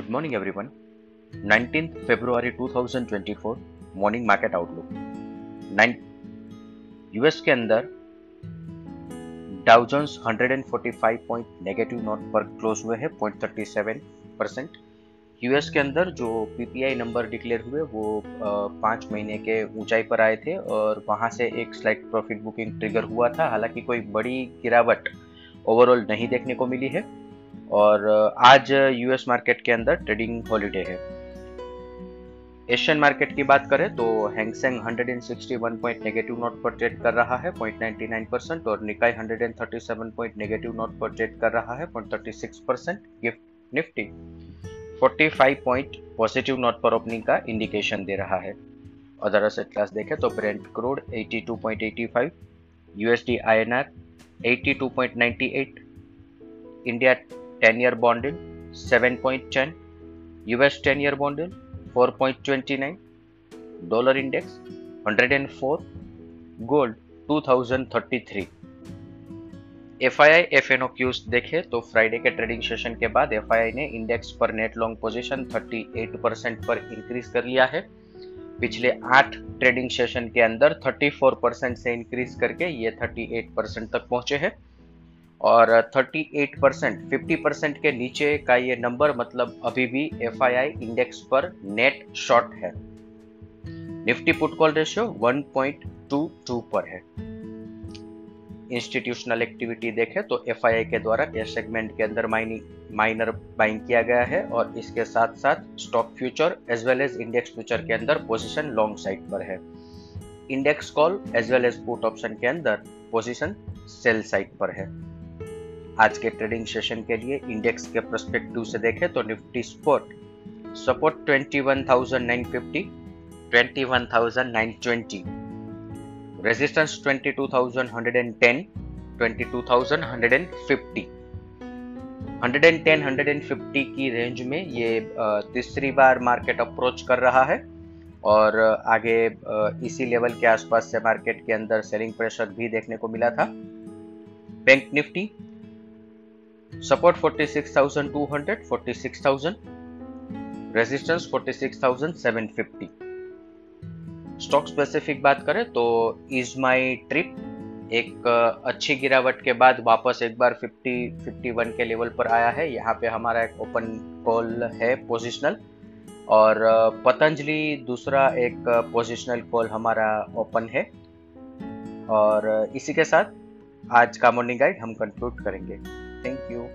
Good morning everyone 19th फरवरी 2024 morning market outlook US के अंदर Dow Jones 145 point negative note पर close हुए हैं 0.37 परसेंट यूएस के अंदर जो पीपीआई नंबर डिक्लेयर हुए, वो पाँच महीने के ऊंचाई पर आए थे और वहाँ से एक स्लाइट प्रॉफिट बुकिंग ट्रिगर हुआ था। हालाँकि कोई बड़ी गिरावट ओवरऑल नहीं देखने को मिली है। और आज यूएस मार्केट के अंदर ट्रेडिंग हॉलीडे है। एशियन मार्केट की बात करें तो Hang Seng 161 point negative note पर ट्रेड कर रहा है 0.99 परसेंट और निकाई 137 पॉइंट नेगेटिव नोट पर ट्रेड कर रहा है 0.36 percent gift Nifty 45 point positive note पर ओपनिंग का इंडिकेशन दे रहा है। अदर असेट क्लास देखें तो Brent crude 82.85 USD INR 82.98 India 10 year bond yield 7.10 US 10 year bond yield 4.29 dollar index 104 gold 2033 F I I F N O cues देखे तो Friday के ट्रेडिंग सेशन के बाद एफ़ आई आई ने इंडेक्स पर net long position 38 percent पर increase कर लिया है। पिछले आठ ट्रेडिंग सेशन के अंदर 34 परसेंट से इंक्रीज करके ये 38 परसेंट तक पहुँचे हैं। और 38 परसेंट फिफ्टी परसेंट के नीचे का ये नंबर मतलब अभी भी एफआईआई इंडेक्स पर नेट शॉर्ट है। निफ्टी पुट कॉल रेशियो 1.22 पर है। इंस्टीट्यूशनल एक्टिविटी देखें तो एफआईआई के द्वारा कैश सेगमेंट के अंदर माइनर बाइंग किया गया है और इसके साथ साथ stock future as well as index future के अंदर पोजीशन लॉन्ग साइड पर है। Index call as well as put option के अंदर पोजीशन सेल साइड पर है। आज के ट्रेडिंग सेशन के लिए इंडेक्स के परस्पेक्टिव से देखें तो निफ्टी स्पोर्ट सपोर्ट 21,950 21,920 रेजिस्टेंस 22,110 22,150 110 150 की रेंज में ये तीसरी बार मार्केट अप्रोच कर रहा है और आगे इसी लेवल के आसपास से मार्केट के अंदर सेलिंग प्रेशर भी देखने को मिला था। Bank Nifty support 46200 46000 resistance 46750 stock specific बात करें तो इज़ माई ट्रिप, एक अच्छी गिरावट के बाद वापस एक बार 50 51 के लेवल पर आया है। यहाँ पे हमारा एक ओपन कॉल है पोजिशनल, और पतंजलि दूसरा एक पोजिशनल कॉल हमारा ओपन है। और इसी के साथ आज का मॉर्निंग गाइड हम कंक्लूड करेंगे। Thank you.